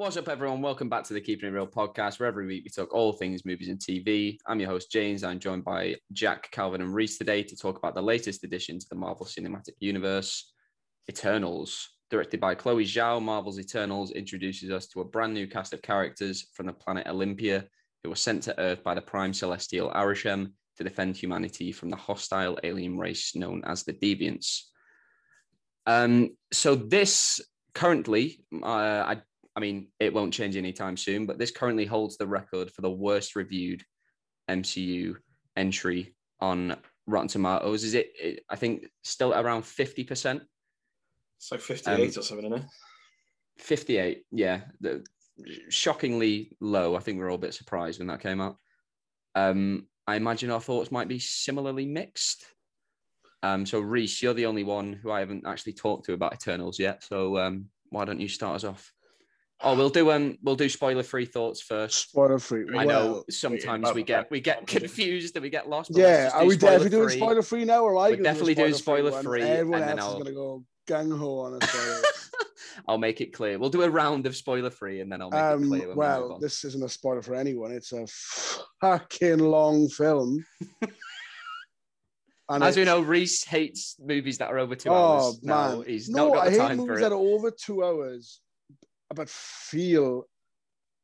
What's up, everyone? Welcome back to the Keeping It Real podcast, where every week we talk all things movies and TV. I'm your host, James. I'm joined by Jack, Calvin, and Reese today to talk about the latest addition to the Marvel Cinematic Universe, Eternals. Directed by Chloe Zhao, Marvel's Eternals introduces us to a brand new cast of characters from the planet Olympia who were sent to Earth by the Prime Celestial Arishem to defend humanity from the hostile alien race known as the Deviants. Um, so this currently, uh, I I mean, it won't change anytime soon, but this currently holds the record for the worst reviewed MCU entry on Rotten Tomatoes. Is it, it I think, still around 50%? So 58 um, or something, isn't it? 58, yeah. The, shockingly low. I think we are all a bit surprised when that came out. Um, I imagine our thoughts might be similarly mixed. Um, so, Reese, you're the only one who I haven't actually talked to about Eternals yet. So, um, why don't you start us off? Oh, we'll do um, we'll do spoiler free thoughts first. Spoiler free. I know sometimes we get we get confused and we get lost. Yeah, are we definitely doing spoiler free now, or are we definitely doing spoiler free? Everyone else is gonna go gang ho on us. I'll make it clear. We'll do a round of spoiler free, and then I'll make um, it clear. well, we this isn't a spoiler for anyone. It's a fucking long film. And As we know, Reese hates movies that are over two oh, hours. Man. No, he's no, not got the I hate movies that are over two hours but feel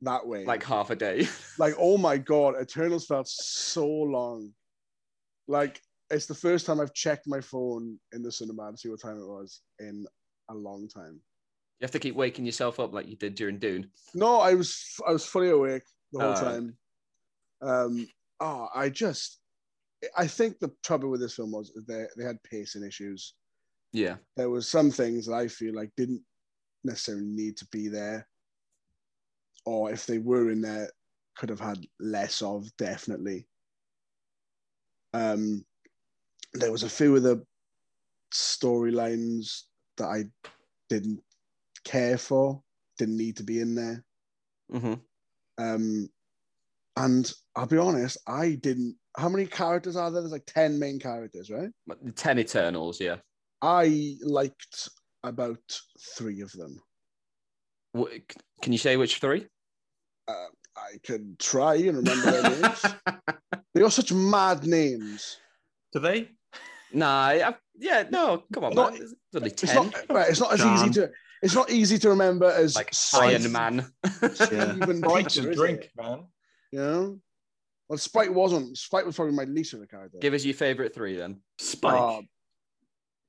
that way. Like half a day. like, oh my God, Eternals felt so long. Like, it's the first time I've checked my phone in the cinema to see what time it was in a long time. You have to keep waking yourself up like you did during Dune. No, I was I was fully awake the whole uh, time. Um, oh, I just I think the trouble with this film was they they had pacing issues. Yeah, there was some things that I feel like didn't necessarily need to be there, or if they were in there, could have had less of definitely. Um, there was a few of the storylines that I didn't care for, didn't need to be in there. Mm-hmm. Um, and I'll be honest, I didn't. How many characters are there? There's like ten main characters, right? Ten Eternals, yeah. I liked about three of them. Can you say which three? Uh, I can try and remember their names. they are such mad names. Do they? Nah, I, yeah, no, come on, not, man. It's only ten. It's not, right, it's not as easy to. It's not easy to remember as like Iron Man. Even Peter, drink, it? man. You know? Well, Sprite wasn't. Sprite was probably my least favorite character. Give us your favorite three then. Sprite.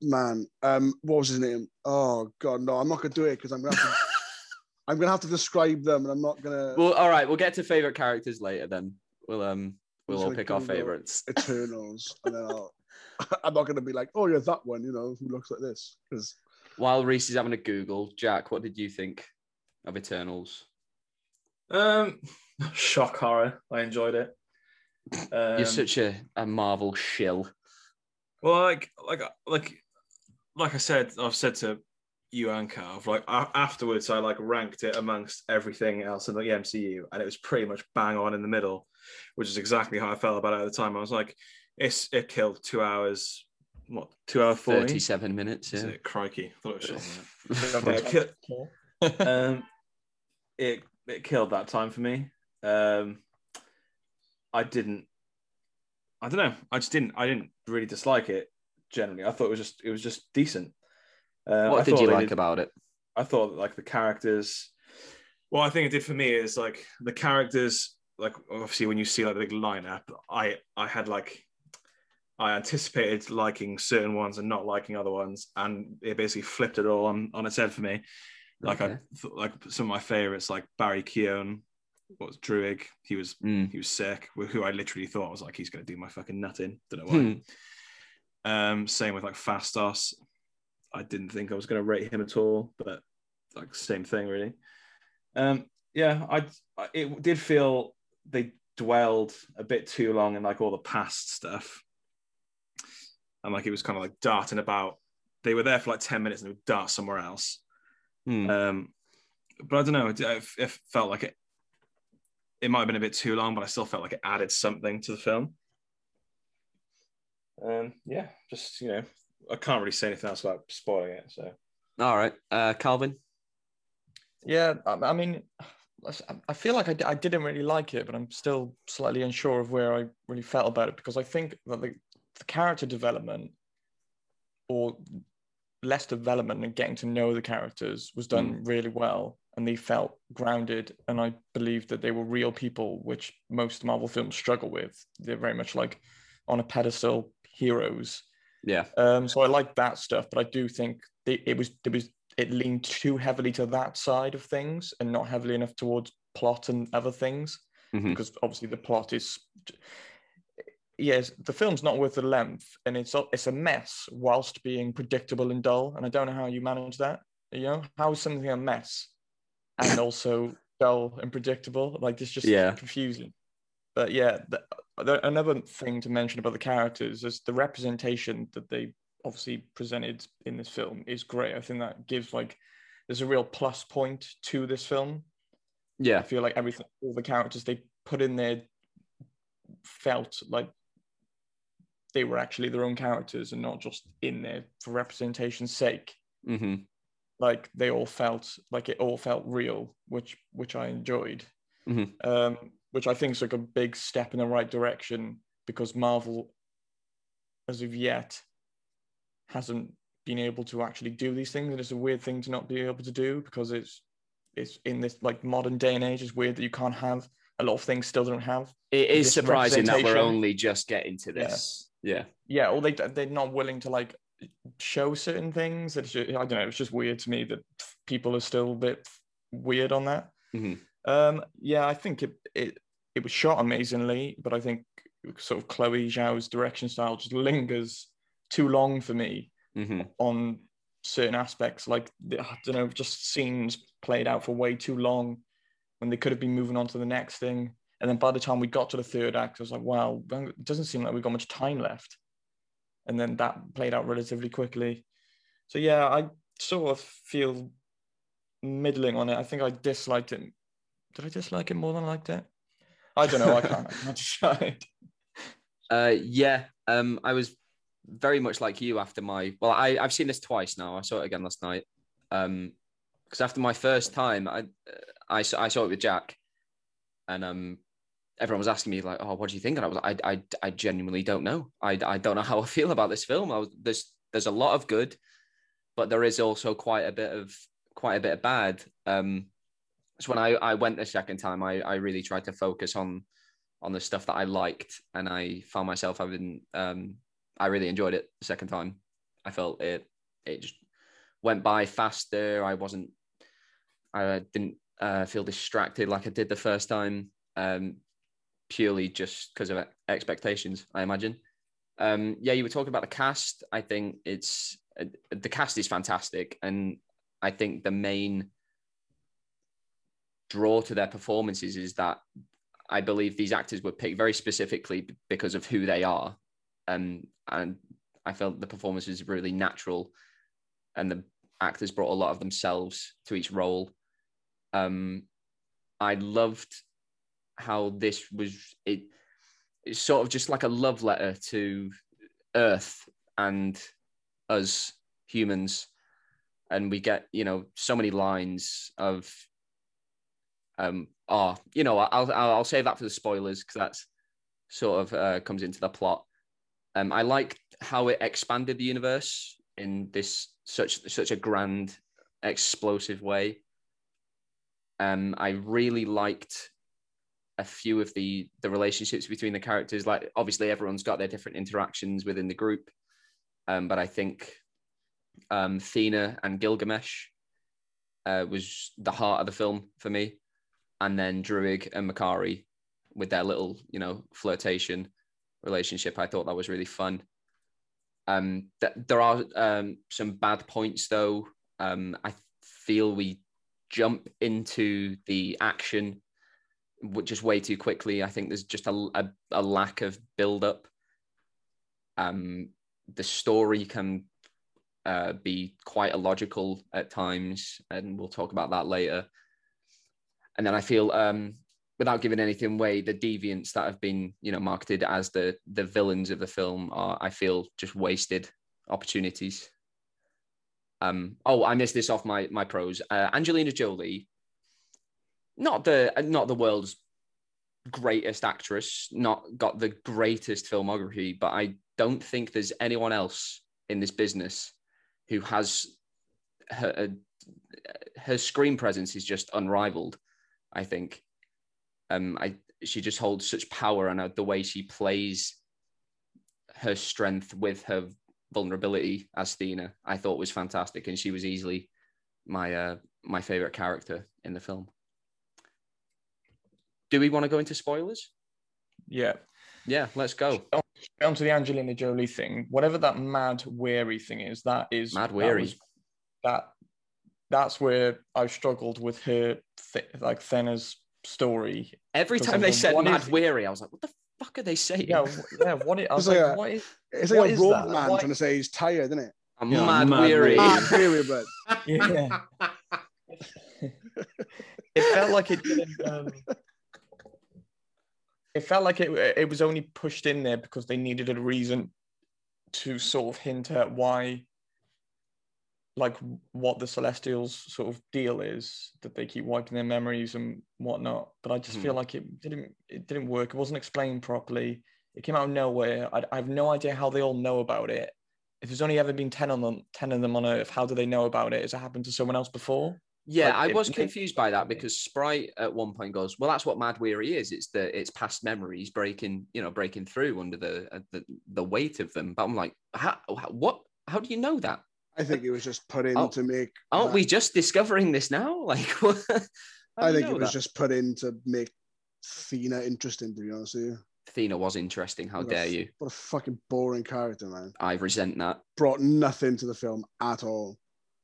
Man, um, what was his name? Oh God, no, I'm not gonna do it because I'm gonna have to. I'm gonna have to describe them, and I'm not gonna. Well, all right, we'll get to favorite characters later. Then we'll um we'll all pick our favorites. Eternals, and then I'll. I'm not gonna be like, oh yeah, that one, you know, who looks like this, because. While Reese is having a Google, Jack, what did you think of Eternals? Um, shock horror. I enjoyed it. Um, You're such a, a Marvel shill. Well, like like like like I said, I've said to you and Carv, like afterwards, I like ranked it amongst everything else in the MCU, and it was pretty much bang on in the middle, which is exactly how I felt about it at the time. I was like, it's it killed two hours, what two hours forty, thirty-seven minutes. Yeah, it, crikey, I thought it was yeah, it, um, it it killed that time for me. Um, I didn't. I don't know. I just didn't. I didn't really dislike it. Generally, I thought it was just it was just decent. Uh, what I did you like did, about it? I thought like the characters. What I think it did for me is like the characters. Like obviously, when you see like the big lineup, I I had like I anticipated liking certain ones and not liking other ones, and it basically flipped it all on, on its head for me. Like okay. I like some of my favorites, like Barry Keoghan, what was Druig? He was mm. he was sick. Who I literally thought was like he's going to do my fucking nutting. Don't know why. Um, same with like Phastos. I didn't think I was going to rate him at all, but like same thing really. Um, yeah, I it did feel they dwelled a bit too long in like all the past stuff, and like it was kind of like darting about. They were there for like ten minutes and they would dart somewhere else. Hmm. Um, but I don't know. It, it felt like it. It might have been a bit too long, but I still felt like it added something to the film. Um, yeah, just you know, I can't really say anything else about spoiling it. So, all right, uh, Calvin. Yeah, I, I mean, I feel like I, I didn't really like it, but I'm still slightly unsure of where I really felt about it because I think that the, the character development or less development and getting to know the characters was done mm. really well and they felt grounded and i believe that they were real people which most marvel films struggle with they're very much like on a pedestal heroes yeah um so i like that stuff but i do think they, it was it was it leaned too heavily to that side of things and not heavily enough towards plot and other things mm-hmm. because obviously the plot is yes, the film's not worth the length, and it's it's a mess whilst being predictable and dull. And I don't know how you manage that. You know, how is something a mess and also dull and predictable? Like it's just yeah. confusing. But yeah, the, another thing to mention about the characters is the representation that they obviously presented in this film is great. I think that gives like there's a real plus point to this film. Yeah, I feel like everything, all the characters they put in there felt like they were actually their own characters and not just in there for representation's sake. Mm-hmm. Like they all felt like it all felt real, which which I enjoyed. Mm-hmm. Um, which I think is like a big step in the right direction because Marvel, as of yet, hasn't been able to actually do these things, and it's a weird thing to not be able to do because it's it's in this like modern day and age. It's weird that you can't have a lot of things still don't have. It is surprising that we're only just getting to this. Yeah. Yeah, or they they're not willing to like show certain things. It's just, I don't know. It's just weird to me that people are still a bit weird on that. Mm-hmm. Um, yeah, I think it, it it was shot amazingly, but I think sort of Chloe Zhao's direction style just lingers too long for me mm-hmm. on certain aspects. Like I don't know, just scenes played out for way too long when they could have been moving on to the next thing. And then by the time we got to the third act, I was like, wow, it doesn't seem like we've got much time left. And then that played out relatively quickly. So yeah, I sort of feel middling on it. I think I disliked it. Did I dislike it more than I liked it? I don't know. I can't, I can't decide. Uh, yeah, um, I was very much like you after my. Well, I I've seen this twice now. I saw it again last night. Um, because after my first time, I I, I saw it with Jack, and um, everyone was asking me like, "Oh, what do you think?" And I was, I, I, I genuinely don't know. I, I don't know how I feel about this film. I was, there's, there's a lot of good, but there is also quite a bit of, quite a bit of bad. Um, so when I, I went the second time, I, I really tried to focus on, on the stuff that I liked, and I found myself having, um, I really enjoyed it the second time. I felt it, it just went by faster. I wasn't, I didn't uh, feel distracted like I did the first time. Um, purely just because of expectations, I imagine. Um, yeah, you were talking about the cast. I think it's uh, the cast is fantastic, and I think the main draw to their performances is that I believe these actors were picked very specifically because of who they are, and and I felt the performance was really natural, and the actors brought a lot of themselves to each role. Um, I loved how this was it it's sort of just like a love letter to earth and us humans and we get you know so many lines of um oh you know i'll i'll, save that for the spoilers because that's sort of uh, comes into the plot. Um i like how it expanded the universe in this such such a grand explosive way. Um i really liked a few of the the relationships between the characters. Like obviously everyone's got their different interactions within the group, um, but I think um, Thena and Gilgamesh uh, was the heart of the film for me, and then Druig and Makkari with their little you know flirtation relationship. I thought that was really fun. Um, th- there are um, some bad points though. Um, I feel we jump into the action just way too quickly. I think there's just a, a, a lack of build up. Um, the story can uh, be quite illogical at times, and we'll talk about that later. And then I feel, um, without giving anything away, the deviants that have been, you know, marketed as the the villains of the film are, I feel, just wasted opportunities. Um, oh, I missed this off my my pros. Uh, Angelina Jolie, not the not the world's greatest actress, not got the greatest filmography, but I don't think there's anyone else in this business who has her uh, her screen presence is just unrivaled. I think. Um, I she just holds such power, and the way she plays her strength with her vulnerability as Thena, I thought was fantastic, and she was easily my uh, my favorite character in the film. Do we want to go into spoilers? Yeah. Yeah, let's go. On to the Angelina Jolie thing. Whatever that mad weary thing is, that is mad weary. That, was, that that's where I struggled with her, th- like Thena's story. Every time they said mad is... weary, I was like, what the fuck are they saying? Yeah, yeah. What is, I was like, like a, what is? It's like a road man trying to say he's tired, isn't it? I'm yeah, mad, mad weary. Mad weary, but yeah. it felt like it didn't. Um, it felt like it it was only pushed in there because they needed a reason to sort of hint at why like what the celestials sort of deal is that they keep wiping their memories and whatnot but i just mm. feel like it didn't it didn't work it wasn't explained properly it came out of nowhere I, I, have no idea how they all know about it if there's only ever been 10 on them 10 of them on earth how do they know about it has it happened to someone else before yeah, like, I was it, confused by that because Sprite at one point goes, "Well, that's what Mad Weary is. It's the it's past memories breaking, you know, breaking through under the uh, the, the weight of them." But I'm like, how, what? How do you know that? I think it was just put in oh, to make. Aren't that. we just discovering this now? Like, I think it was that? just put in to make Thena interesting. To be honest with you, Thena was interesting. How what dare a, you? What a fucking boring character, man. I resent that. Brought nothing to the film at all.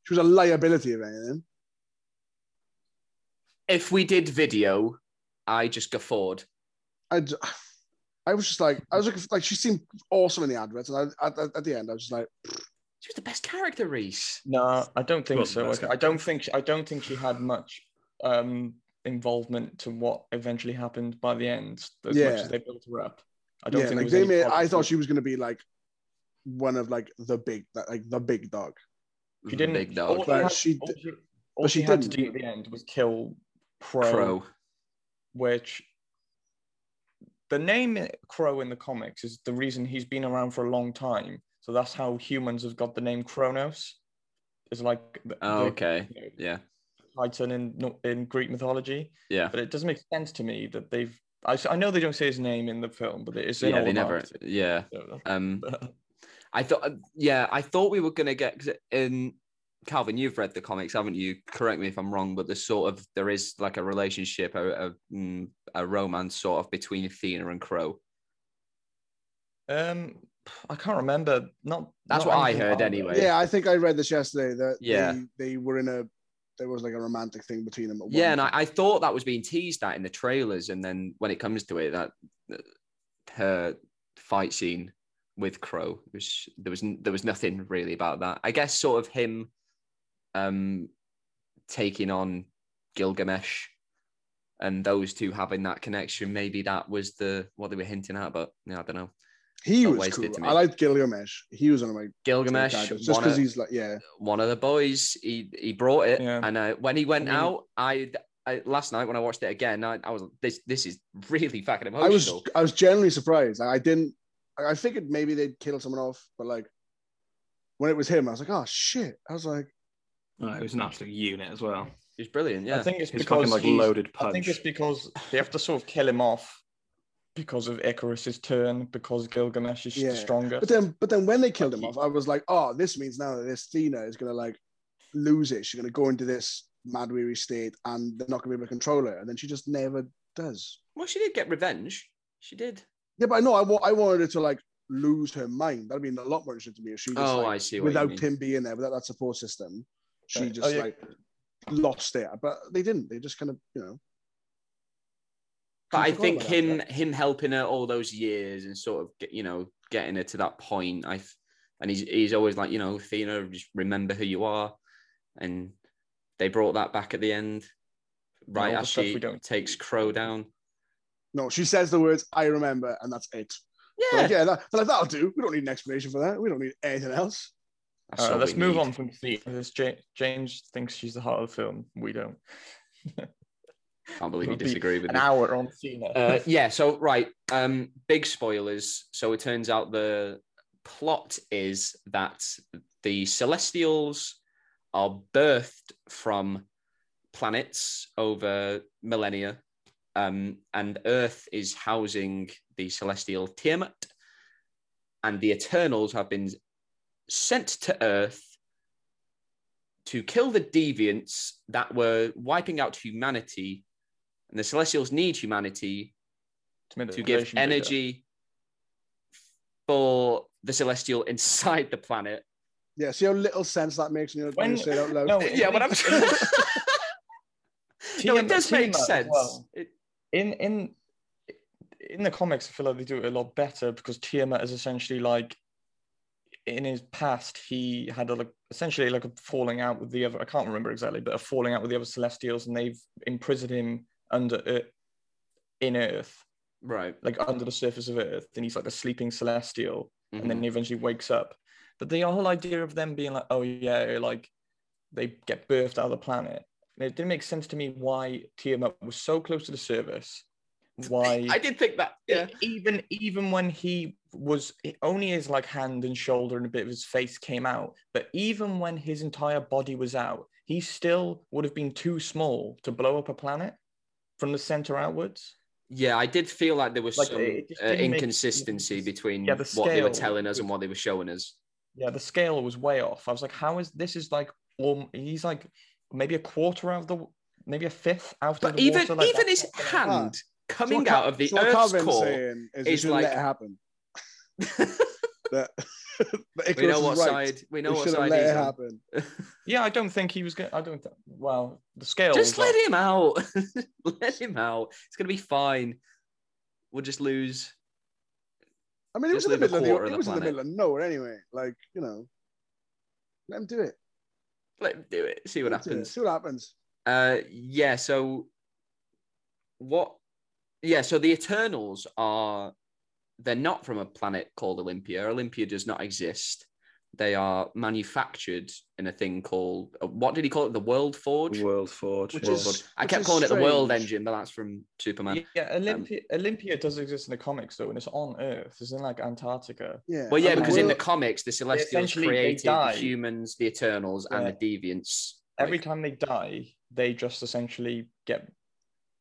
She was a liability, if anything if we did video, I just guffawed. I, I was just like, I was for, like, she seemed awesome in the adverts, and I, at, at the end, I was just like, she was the best character, Reese. No, I don't think so. I don't think I don't think she had much um, involvement to what eventually happened by the end. As yeah. much as they built her up, I don't yeah, think. Like they made, I thought she was going to be like one of like the big, like the big dog. She didn't. Big dog. All she, had, she, all she, all she, she had to do at the end was kill Kro, Kro, which the name Kro in the comics is the reason he's been around for a long time. So that's how humans have got the name Kronos. Is like oh, the, okay, you know, yeah, Titan in in Greek mythology. Yeah, but it doesn't make sense to me that they've. I, I know they don't say his name in the film, but it is. Yeah, they never. Yeah. Um, I thought. Yeah, I thought we were gonna get in Calvin, you've read the comics, haven't you? Correct me if I'm wrong, but there's sort of there is like a relationship, a, a, mm, a romance sort of between Athena and Kro. Um, I can't remember. Not that's not what I heard anyway. Yeah, I think I read this yesterday. That yeah, they, they were in a there was like a romantic thing between them. yeah, and I, I, thought that was being teased at in the trailers, and then when it comes to it, that her fight scene with Kro was there was there was nothing really about that. I guess sort of him um, taking on Gilgamesh and those two having that connection. Maybe that was the what they were hinting at, but yeah, I don't know. He was cool. I liked Gilgamesh. He was one of my Gilgamesh. Just because he's like, yeah, one of the boys. He he brought it, yeah. and uh, when he went I mean, out, I, I, last night when I watched it again, I, I was this this is really fucking emotional. I was I was genuinely surprised. I didn't. I figured maybe they'd kill someone off, but like when it was him, I was like, oh shit. I was like, Oh, it was an absolute unit as well. He's brilliant. Yeah, I think it's His because like loaded punch. I think it's because they have to sort of kill him off because of Ikaris's turn because Gilgamesh is yeah. stronger. But then, but then when they killed him off, I was like, oh, this means now that this Thena is gonna like lose it. She's gonna go into this mad weary state, and they're not gonna be able to control her. And then she just never does. Well, she did get revenge. She did. Yeah, but I know I, I wanted her to like lose her mind. That'd be a lot more interesting to me if she just oh, like, I see without him being there, without that support system, she oh, just oh, yeah. like lost it. But they didn't. They just kind of, you know. But I think him that. him helping her all those years and sort of get, you know getting her to that point. I and he's he's always like you know Thena, just remember who you are, and they brought that back at the end, right as she takes Kro down. No, she says the words "I remember," and that's it. Yeah, like, yeah, that, like, that'll do. We don't need an explanation for that. We don't need anything else. Uh, let's move need. on from Thena. James thinks she's the heart of the film. We don't. Can't believe you disagree with an me. hour on Cena. Uh, yeah. So right, um, big spoilers. So it turns out the plot is that the Celestials are birthed from planets over millennia, um, and Earth is housing the celestial Tiamat, and the Eternals have been sent to Earth to kill the deviants that were wiping out humanity, and the Celestials need humanity to, to give energy bigger. for the Celestial inside the planet. Yeah, see how little sense that makes when, when you say it out loud. No, yeah, but I'm. no, it does make sense. Well, it... In in in the comics, I feel like they do it a lot better because Tiamat is essentially like in his past he had a like essentially like a falling out with the other I can't remember exactly, but a falling out with the other Celestials, and they've imprisoned him under Earth, in Earth, right? Like under the surface of Earth, and he's like a sleeping Celestial, mm-hmm. and then he eventually wakes up. But the whole idea of them being like, oh yeah, like they get birthed out of the planet, it didn't make sense to me why Tiamat was so close to the surface. why I did think that. Yeah. Even even when he was only his like hand and shoulder and a bit of his face came out, but even when his entire body was out, he still would have been too small to blow up a planet from the center outwards. Yeah, I did feel like there was like, some uh, inconsistency make, between yeah, the what they were telling us and what they were showing us. Yeah, the scale was way off. I was like, how is this is like um, he's like maybe a quarter out of the maybe a fifth out but of the even water, like, even his hand coming so out of the so Earth's core is, is like let it happen. that, we know what right. side we know what side let it happen. yeah, I don't think he was going. I don't. Th- well, the scale. Just let him out. let him out. It's gonna be fine. We'll just lose. I mean, it was in the middle of the, of the was in the middle of nowhere anyway. Like you know, let him do it. Let him do it. See what let happens. See what happens. Uh, yeah. So, what yeah, so the Eternals are they're not from a planet called Olympia. Olympia does not exist. They are manufactured in a thing called uh, what did he call it? The World Forge. World Forge. Which is, Forge. I kept calling strange. it the World Engine, but that's from Superman. Yeah, Olympia. Um, Olympia does exist in the comics though, and it's on Earth. It's in like Antarctica. Yeah. Well, yeah, because in the comics, the Celestials created the humans, the Eternals, yeah. and the Deviants. Every like, time they die, they just essentially get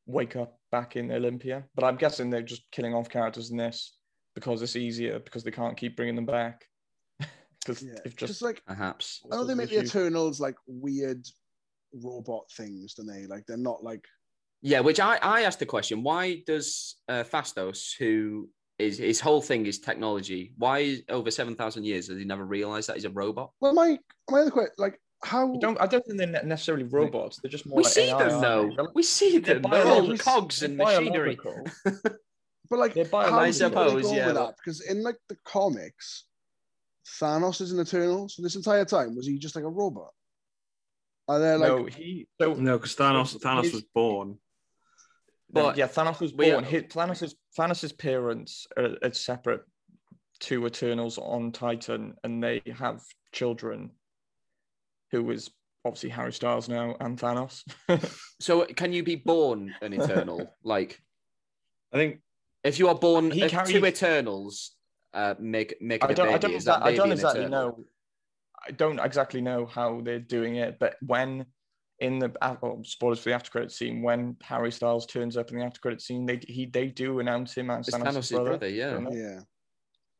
wake up back in Olympia. But I'm guessing they're just killing off characters in this because it's easier because they can't keep bringing them back. Because yeah, if just like perhaps I know they make the Eternals like weird robot things, don't they? Like they're not like yeah. Which I I asked the question: Why does uh, Phastos, who is his whole thing is technology, why over seven thousand years has he never realized that he's a robot? Well, my my other question, like how I don't I don't think they're necessarily robots. They're just more. We like see AI, them though. We see them. They're, all cogs and machinery. but like, how I suppose, yeah. With that? Because in like the comics, Thanos is an Eternal. So this entire time was he just like a robot? Are there like no? He so no, because Thanos Thanos was born. But yeah, Thanos was born. His, Thanos's Thanos's parents are, are separate two Eternals on Titan, and they have children who is obviously Harry Styles now and Thanos. so can you be born an Eternal? like, I think if you are born he carried... two Eternals, uh, make make I don't, baby, I don't, that I don't exactly know. I don't exactly know how they're doing it, but when in the oh, spoilers for the after credit scene, when Harry Styles turns up in the after credit scene, they he they do announce him as Thanos' Thanos' brother. brother. Yeah, yeah.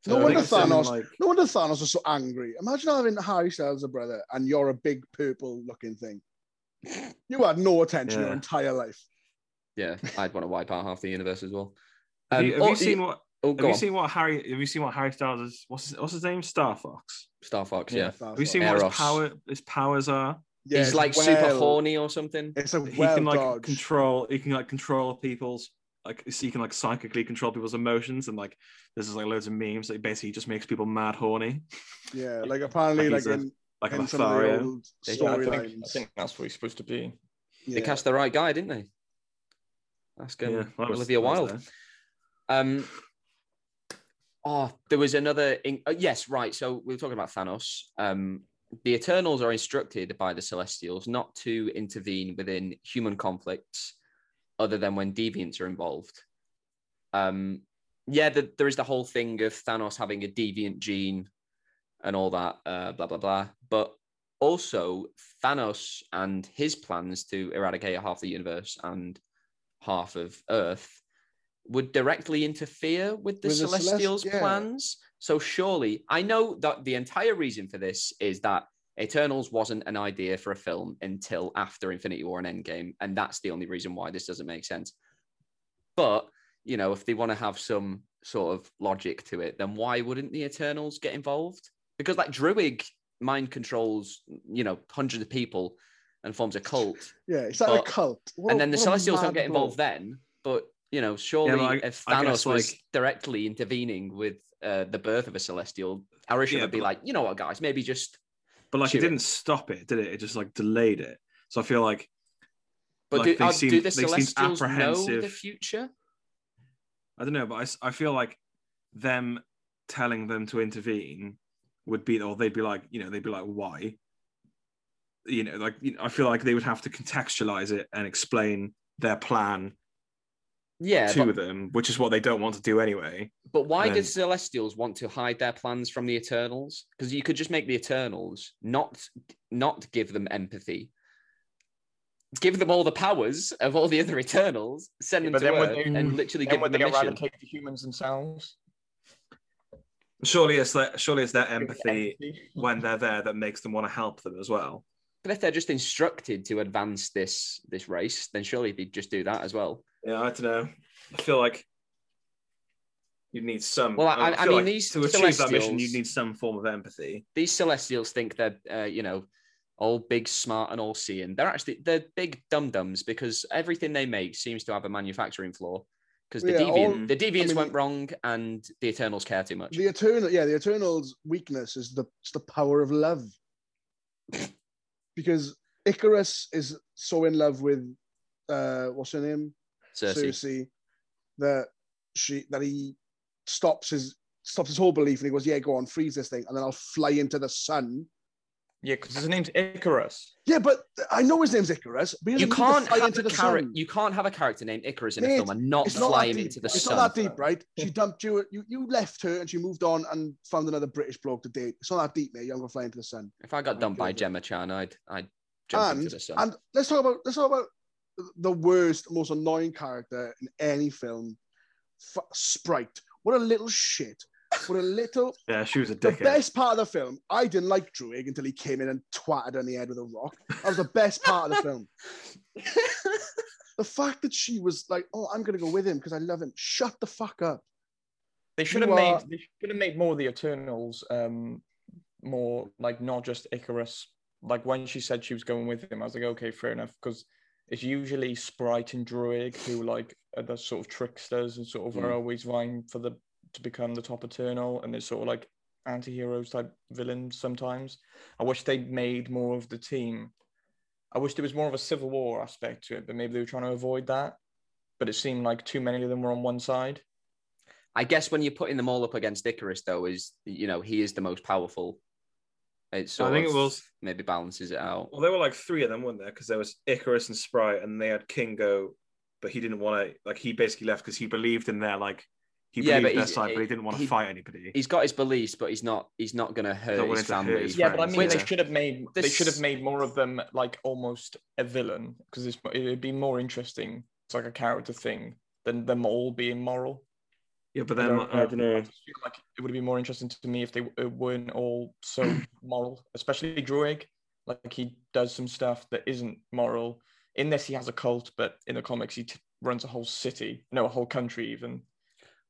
No wonder Thanos. Like... No wonder Thanos was so angry. Imagine having Harry Styles as a brother, and you're a big purple-looking thing. You had no attention yeah. your entire life. Yeah, I'd want to wipe out half the universe as well. Um, have you, have you seen what? Oh, have you on. seen what Harry? Have you seen what Harry Styles is? What's his, what's his name? Star Fox. Star Fox. Yeah. yeah. Have you seen Eros. what his power? His powers are. Yeah, he's like well, super horny or something. It's a well he can like dodge. control. He can like control people's like so you can like psychically control people's emotions and like this is like loads of memes that basically just makes people mad horny. Yeah, like apparently like, like in, like in some of the old storylines. I, I, think that's what he's supposed to be. Yeah. They cast the right guy, didn't they? Ask him, yeah, well, Olivia Wilde. Um. Oh, there was another. In- uh, yes, right. So we were talking about Thanos. Um, the Eternals are instructed by the Celestials not to intervene within human conflicts other than when deviants are involved. Um, yeah, the, there is the whole thing of Thanos having a deviant gene and all that, uh, blah, blah, blah. But also, Thanos and his plans to eradicate half the universe and half of Earth would directly interfere with the with Celestials' the Celest- yeah. plans. So surely, I know that the entire reason for this is that Eternals wasn't an idea for a film until after Infinity War and Endgame, and that's the only reason why this doesn't make sense. But you know, if they want to have some sort of logic to it, then why wouldn't the Eternals get involved? Because like Druig mind controls, you know, hundreds of people and forms a cult. Yeah, it's like but, a cult. What and then the Celestials don't get involved then, but you know, surely yeah, like, if Thanos was like, directly intervening with uh, the birth of a celestial, Arishem yeah, would be like, you know what, guys, maybe just. But like, it didn't stop it, did it? It just like delayed it. So I feel like. But like, do, uh, seem, do the Celestials know the future? I don't know, but I, I feel like them telling them to intervene would be, or they'd be like, you know, they'd be like, why? You know, like you know, I feel like they would have to contextualize it and explain their plan yeah, to but, them, which is what they don't want to do anyway. But why then... did Celestials want to hide their plans from the Eternals? Because you could just make the Eternals not not give them empathy, give them all the powers of all the other Eternals, send them to Earth, they, and literally give them the mission. eradicate the humans themselves. Surely it's that. Surely it's their empathy when they're there that makes them want to help them as well. But if they're just instructed to advance this this race, then surely they'd just do that as well. Yeah, I don't know. I feel like you need some. Well, I, I, I mean, like these to achieve that mission, you need some form of empathy. These Celestials think they're, uh, you know, all big, smart, and all seeing. They're actually they're big dum dums because everything they make seems to have a manufacturing flaw. Because the, yeah, Deviant, all, the Deviants I mean, went wrong, and the Eternals care too much. The Eternal, yeah, the Eternals' weakness is the the power of love. because Ikaris is so in love with uh, what's her name, Sersi. Sersi, that she that he stops his stops his whole belief and he goes, "Yeah, go on, freeze this thing, and then I'll fly into the sun." Yeah, because his name's Icarus. Yeah, but I know his name's Icarus. But you can't have a character. You can't have a character named Ikaris in Mate, a film and not fly him into the it's sun. It's not that deep, right? She dumped you, you. You left her and she moved on and found another British bloke to date. It's not that deep, mate. You're gonna fly into the sun. If I got dumped by Gemma Chan, I'd I'd jump and, into the sun. And let's talk about let's talk about the worst, most annoying character in any film. F- Sprite. What a little shit. What a little. yeah, she was a dickhead. The best part of the film, I didn't like Druig until he came in and twatted on the head with a rock. That was the best part of the film. the fact that she was like, "Oh, I'm gonna go with him because I love him." Shut the fuck up. They should have made. They should have made more of the Eternals. Um, more like not just Ikaris. Like when she said she was going with him, I was like, okay, fair enough, because it's usually Sprite and Druig who like are the sort of tricksters and sort of mm. are always vying for the to become the top Eternal, and they're sort of like anti-heroes type villains sometimes. I wish they'd made more of the team. I wish there was more of a civil war aspect to it, but maybe they were trying to avoid that. But it seemed like too many of them were on one side. I guess when you're putting them all up against Ikaris, though, is you know he is the most powerful it I think it was maybe balances it out. Well, there were like three of them, weren't there? Because there was Ikaris and Sprite, and they had Kingo, but he didn't want to. Like he basically left because he believed in their like he yeah, believed their side, but he eh, didn't want to fight anybody. He's got his beliefs, but he's not. He's not going to hurt his family. Hurt his yeah, but I mean, yeah. they should have made. This... They should have made more of them like almost a villain because it'd be more interesting. It's like a character thing than them all being moral. Yeah, but then I don't, I don't know. I feel like it would be more interesting to me if they weren't all so moral, especially Druig. Like he does some stuff that isn't moral. In this, he has a cult, but in the comics, he t- runs a whole city, no, a whole country even.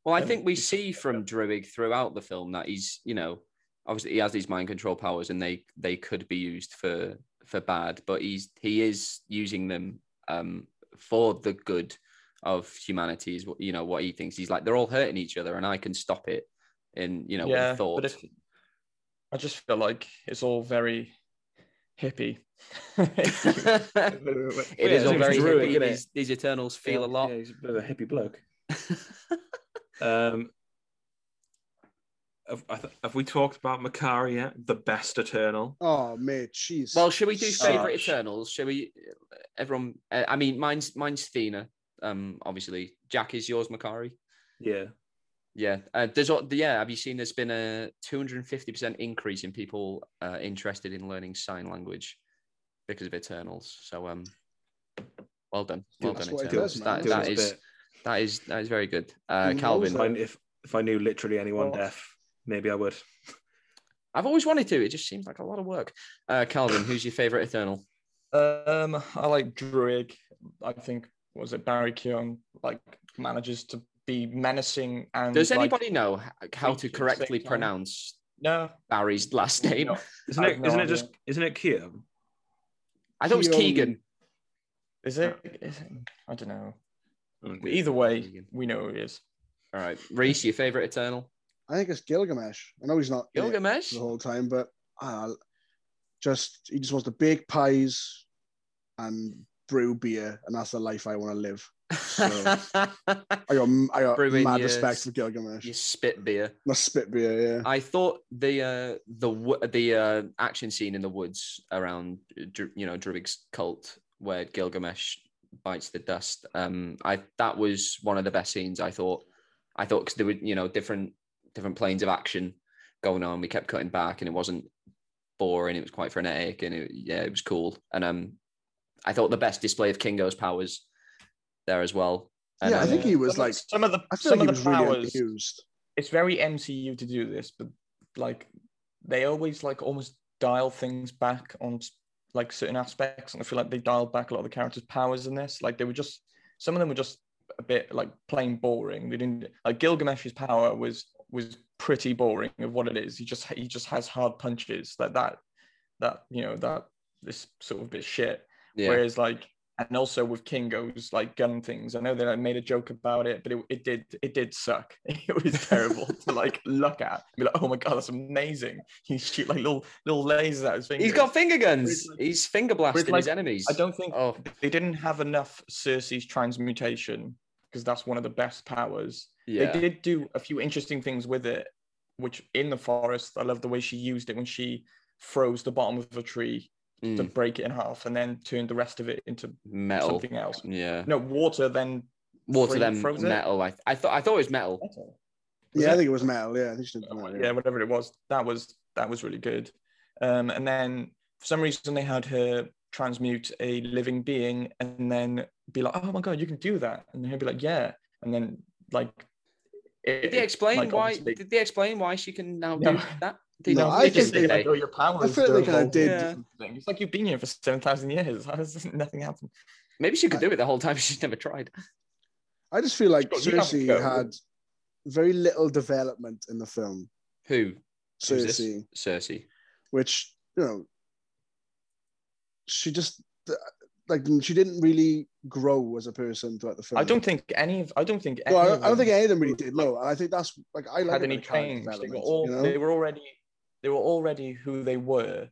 Well, I think we see from Druig throughout the film that he's, you know, obviously he has these mind control powers, and they they could be used for for bad, but he's he is using them um, for the good of humanity is what you know what he thinks he's like they're all hurting each other and i can stop it in you know yeah, thought but if, i just feel like it's all very hippie it yeah, is all very hippie these, these, eternals feel yeah, a lot yeah, he's a bit of a hippie bloke um have, have, we talked about Makkari yet? The best Eternal. Oh, mate, jeez. Well, should we do favorite Eternals? Should we? Everyone. Uh, I mean, mine's mine's Thena. Um, obviously, Jack is yours, Makkari. Yeah. Yeah, uh, there's yeah. Have you seen? There's been a 250 percent increase in people uh, interested in learning sign language because of Eternals. So um, well done, well Dude, done, Eternals. that, that is that is that is very good. Uh, Calvin, if if I knew literally anyone oh. deaf, maybe I would. I've always wanted to. It just seems like a lot of work. Uh, Calvin, who's your favorite Eternal? Um, I like Druig. I think was it Barry Keoghan like manages to be menacing and. Does anybody like, know how to correctly pronounce no Barry's last name? No. Isn't it? No isn't idea. it just? Isn't it Keoghan? I thought it was Keegan. Is it? Is it? I don't know. Either way, we know who he is. All right, Reese, your favorite Eternal? I think it's Gilgamesh. I know he's not Gilgamesh the whole time, but uh, just he just wants to bake pies and brew beer, and that's the life I want to live. So I got I got Brewing mad your, respect for Gilgamesh. You spit beer. My spit beer, yeah. I thought the uh, the the uh, action scene in the woods around you know Druig's cult where Gilgamesh bites the dust. Um, I that was one of the best scenes. I thought. I thought because there were you know different different planes of action going on. We kept cutting back, and it wasn't boring. It was quite frenetic, and it, yeah, it was cool. And um, I thought the best display of Kingo's powers there as well. And, yeah, I think he was some, like some of the some like of the powers. Really it's very MCU to do this, but like they always like almost dial things back on like certain aspects, and I feel like they dialed back a lot of the characters' powers in this. Like they were just some of them were just a bit like plain boring. They didn't like Gilgamesh's power was was pretty boring of what it is. He just he just has hard punches like that that you know that this sort of bit shit. Yeah. Whereas like and also with Kingo's like gun things. I know that I made a joke about it, but it, it did it did suck. It was terrible to like look at. Be like, oh my god, that's amazing. He shoot like little little lasers out his fingers. He's got finger guns. He's finger blasting like, his enemies. I don't think oh. they didn't have enough Sersi's transmutation because that's one of the best powers. Yeah. They did do a few interesting things with it, which in the forest, I love the way she used it when she froze the bottom of a tree mm. to break it in half and then turn the rest of it into metal something else. Yeah. No, water then water then metal. I, I thought I thought it was metal. metal. Was yeah, it? I think it was metal. Yeah, metal, yeah, whatever it was. That was that was really good. Um, and then for some reason they had her transmute a living being and then be like, oh my god, you can do that, and he'll be like, yeah, and then like. It, did they explain like, why? Did they explain why she can now no. do that? They no, I think they, like, oh, your powers. I feel like they kind of did. Yeah. It's like you've been here for seven thousand years. How does nothing happen? Maybe she could do it the whole time. She's never tried. I just feel like Sersi had very little development in the film. Who? Cersei. Cersei. Which you know, she just like she didn't really grow as a person throughout the film. I don't think any of I don't think no, I, I, don't think any of them really did. No, I think that's like I like had any change. They were all you know? they were already they were already who they were,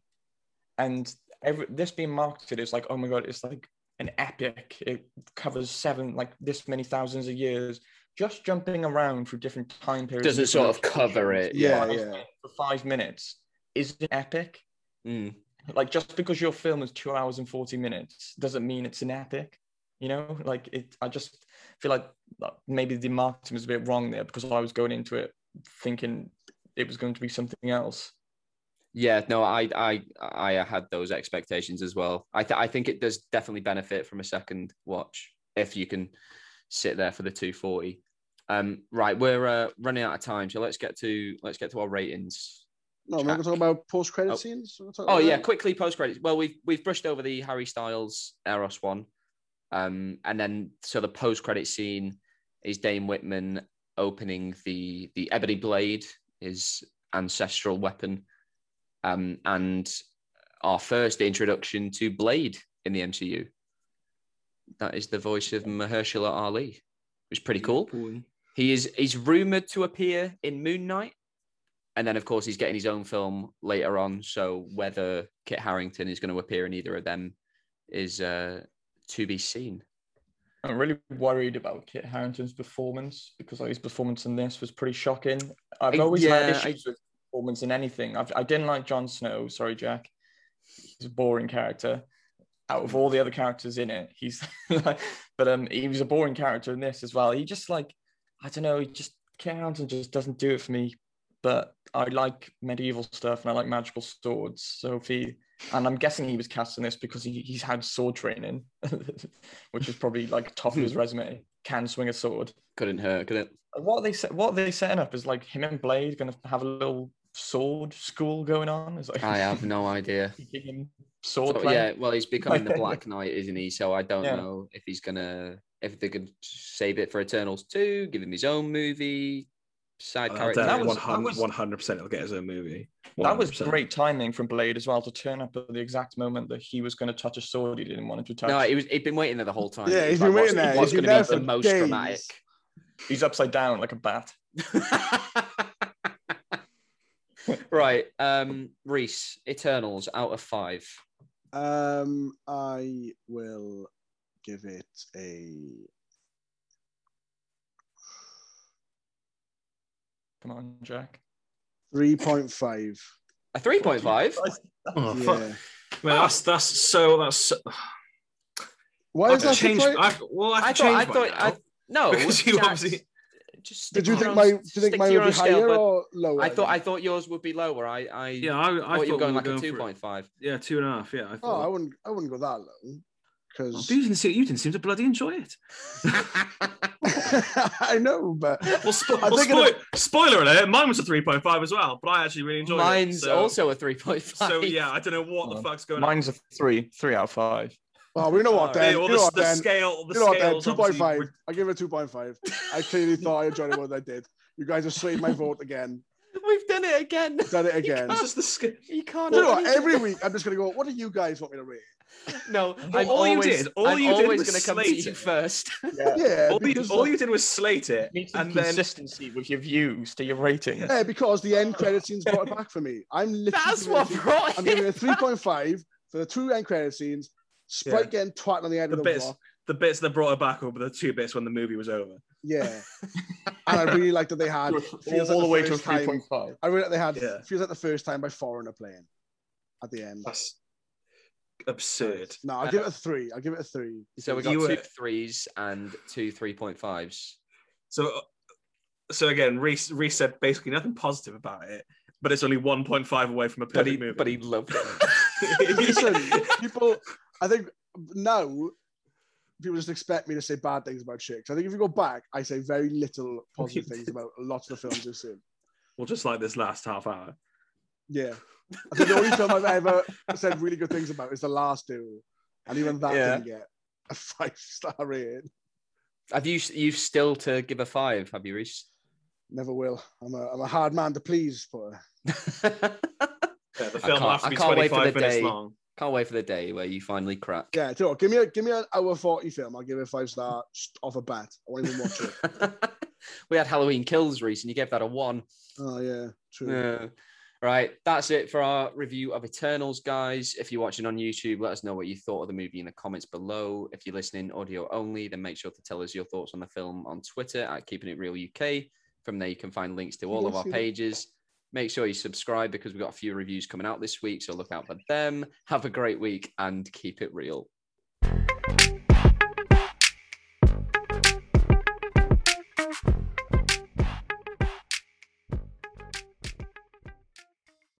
and every this being marketed is like oh my god, it's like an epic. It covers seven like this many thousands of years. Just jumping around through different time periods doesn't sort of cover it. Yeah, yeah. For five minutes is it epic. Mm. Like just because your film is two hours and forty minutes doesn't mean it's an epic. You know, like it. I just feel like maybe the marketing was a bit wrong there because I was going into it thinking it was going to be something else. Yeah, no, I I I had those expectations as well. I th- I think it does definitely benefit from a second watch if you can sit there for the 240. Um, right, we're uh, running out of time, so let's get to let's get to our ratings. No, we're going to talk about post credit oh. scenes. Oh yeah, that. quickly post credits. Well, we've we've brushed over the Harry Styles Eros one, um, and then so the post credit scene is Dane Whitman opening the the ebony blade, his ancestral weapon um, and our first introduction to Blade in the MCU. That is the voice of Mahershala Ali, which is pretty cool. He is he's rumored to appear in Moon Knight, and then of course he's getting his own film later on. So whether Kit Harington is going to appear in either of them is uh, to be seen. I'm really worried about Kit Harington's performance because like, his performance in this was pretty shocking. I've always yeah, had issues I... with performance in anything. I've, I did not like Jon Snow. Sorry, Jack. He's a boring character. Out of all the other characters in it, he's like, but um, he was a boring character in this as well. He just like, I don't know, he just Kit Harington just doesn't do it for me. But I like medieval stuff and I like magical swords. So if he and I'm guessing he was cast in this because he, he's had sword training, which is probably like top of his resume. Can swing a sword. Couldn't hurt, could it? What they what they setting up is like him and Blade going to have a little sword school going on. Is like I have no idea. sword. So, yeah, well, he's becoming the Black Knight, isn't he? So I don't yeah. know if he's gonna if they could save it for Eternals two, give him his own movie, side character. That was 100 percent. He'll get his own movie. 100%. That was great timing from Blade as well to turn up at the exact moment that he was going to touch a sword he didn't want to touch. No, he was. He'd been waiting there the whole time. Yeah, he's been like, waiting there. What's going to be the most days. dramatic? He's upside down like a bat. right, um, Reese, Eternals out of five. Um, I will give it a Come on, Jack. 3.5. A 3.5? Oh, yeah. fuck. Man, that's, that's so, that's so... Why is that changed? I, well, I, I thought, I thought, I, no, because you obviously. Just Did you think my? Do you think mine would be higher scale, or lower? I thought I thought yours would be lower. I, I yeah, I, I thought, thought you were going we like a two point five. Yeah, two and a half. Yeah. I oh, thought. Oh, I wouldn't. I wouldn't go that low because oh, you didn't see, you didn't seem to bloody enjoy it. I know, but well, spo- well spo- spoiler alert, mine was a three point five as well, but I actually really enjoyed Mine's it. Mine's so, also a three point five. So yeah, I don't know what the fuck's going Mine's on. Mine's a three, three out of five. Oh, we know what then. well, you know the, what the then. Scale, the you know what then. Two point five. I give it two point five. I clearly thought I enjoyed it more than I did. You guys have swayed my vote again. We've done it again. Done it again. It's just the scale. You can't. You know what? Every week I'm just gonna go. What do you guys want me to rate? No, I'm all always, you did, all I'm you always going to come to you first. Yeah, yeah all, you, all uh, you, did was slate it, and then consistency with your views to your rating. Yeah, because the end credit scenes brought it back for me. I'm literally that's what brought. I'm giving it a three point five for the two end credit scenes. Sprite yeah. getting twat on the end the of the bits, block. The bits that brought it back over the two bits when the movie was over. Yeah, and I really like that they had feels all, like the, the way to three point five. I really like they had yeah. feels like the first time by Foreigner playing at the end. That's absurd. No, I'll give it a three. I'll give it a three. So we got two threes and two three point fives. So, so again, Reese, Reese said basically nothing positive about it, but it's only one point five away from a perfect but he, movie. But he loved it. Listen, people. I think now people just expect me to say bad things about chicks. I think if you go back, I say very little positive things about lots of the films I've seen. Well, just like this last half hour. Yeah. I think the only film I've ever said really good things about is The Last Duel. And even that yeah. didn't get a five star rating. Have you you still to give a five? Have you reached? Never will. I'm a, I'm a hard man to please, but yeah, the film has to be 25 minutes day. long. Can't wait for the day where you finally crack. Yeah, tell give me a give me an hour forty film. I'll give it a five star off a bat. I won't even watch it. we had Halloween Kills recently. You gave that a one. Oh yeah, true. Yeah. Right, that's it for our review of Eternals, guys. If you're watching on YouTube, let us know what you thought of the movie in the comments below. If you're listening audio only, then make sure to tell us your thoughts on the film on Twitter at Keeping It Real UK. From there, you can find links to all of our pages. Make sure you subscribe because we've got a few reviews coming out this week. So look out for them. Have a great week and keep it real.